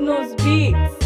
Technos Beats.